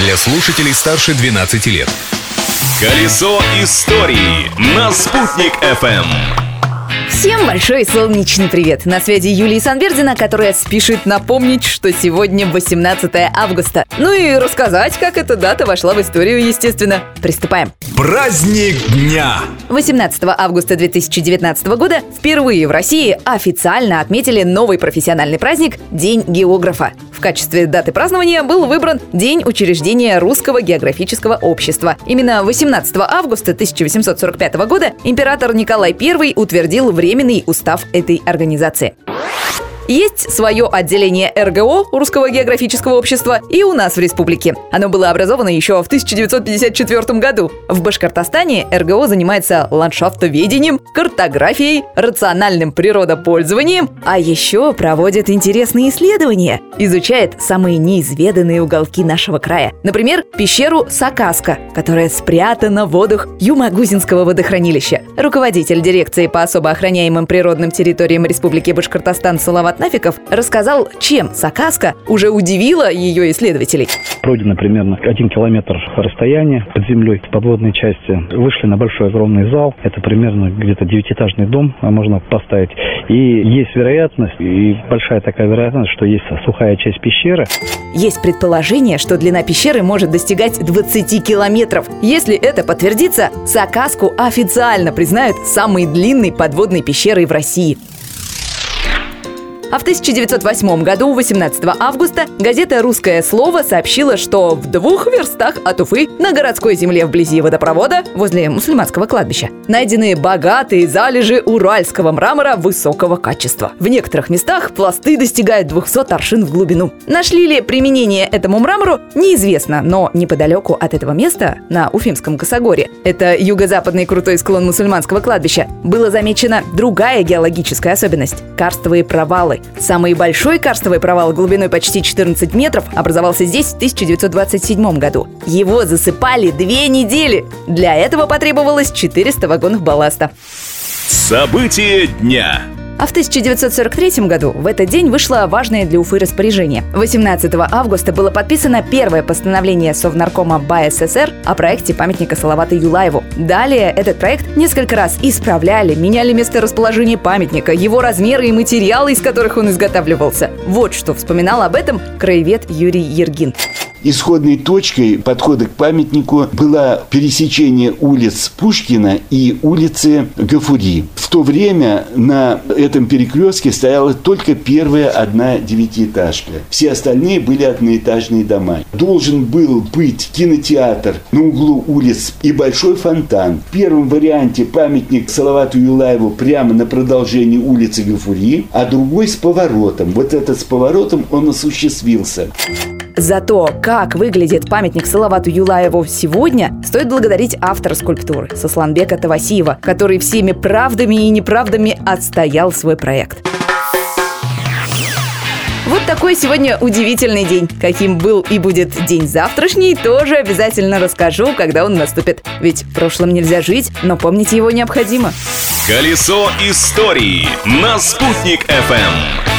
для слушателей старше 12 лет. Колесо истории на «Спутник FM. Всем большой солнечный привет! На связи Юлия Санбердина, которая спешит напомнить, что сегодня 18 августа. Ну и рассказать, как эта дата вошла в историю, естественно. Приступаем. Праздник дня! 18 августа 2019 года впервые в России официально отметили новый профессиональный праздник – День географа. В качестве даты празднования был выбран День учреждения Русского географического общества. Именно 18 августа 1845 года император Николай I утвердил временный устав этой организации. Есть свое отделение РГО Русского географического общества и у нас в республике. Оно было образовано еще в 1954 году. В Башкортостане РГО занимается ландшафтоведением, картографией, рациональным природопользованием, а еще проводит интересные исследования. Изучает самые неизведанные уголки нашего края. Например, пещеру Сакаска, которая спрятана в водах Юмагузинского водохранилища. Руководитель дирекции по особо охраняемым природным территориям Республики Башкортостан Салават Нафиков рассказал, чем Сакаска уже удивила ее исследователей. Пройдено примерно один километр расстояния под землей в подводной части. Вышли на большой огромный зал. Это примерно где-то девятиэтажный дом а можно поставить. И есть вероятность, и большая такая вероятность, что есть сухая часть пещеры. Есть предположение, что длина пещеры может достигать 20 километров. Если это подтвердится, Сакаску официально признают самой длинной подводной пещерой в России. А в 1908 году, 18 августа, газета «Русское слово» сообщила, что в двух верстах от Уфы на городской земле вблизи водопровода, возле мусульманского кладбища, найдены богатые залежи уральского мрамора высокого качества. В некоторых местах пласты достигают 200 аршин в глубину. Нашли ли применение этому мрамору, неизвестно, но неподалеку от этого места, на Уфимском Косогоре, это юго-западный крутой склон мусульманского кладбища, была замечена другая геологическая особенность – карстовые провалы. Самый большой карстовый провал глубиной почти 14 метров образовался здесь в 1927 году. Его засыпали две недели. Для этого потребовалось 400 вагонов балласта. События дня. А в 1943 году в этот день вышло важное для Уфы распоряжение. 18 августа было подписано первое постановление Совнаркома БАССР о проекте памятника Салавата Юлаеву. Далее этот проект несколько раз исправляли, меняли место расположения памятника, его размеры и материалы, из которых он изготавливался. Вот что вспоминал об этом краевед Юрий Ергин. Исходной точкой подхода к памятнику было пересечение улиц Пушкина и улицы Гафури. В то время на этом перекрестке стояла только первая одна девятиэтажка. Все остальные были одноэтажные дома. Должен был быть кинотеатр на углу улиц и большой фонтан. В первом варианте памятник Салавату Юлаеву прямо на продолжении улицы Гафури, а другой с поворотом. Вот этот с поворотом он осуществился. За то, как выглядит памятник Салавату Юлаеву сегодня, стоит благодарить автора скульптуры Сосланбека Тавасиева, который всеми правдами и неправдами отстоял свой проект. Вот такой сегодня удивительный день. Каким был и будет день завтрашний, тоже обязательно расскажу, когда он наступит. Ведь в прошлом нельзя жить, но помнить его необходимо. Колесо истории на «Спутник FM.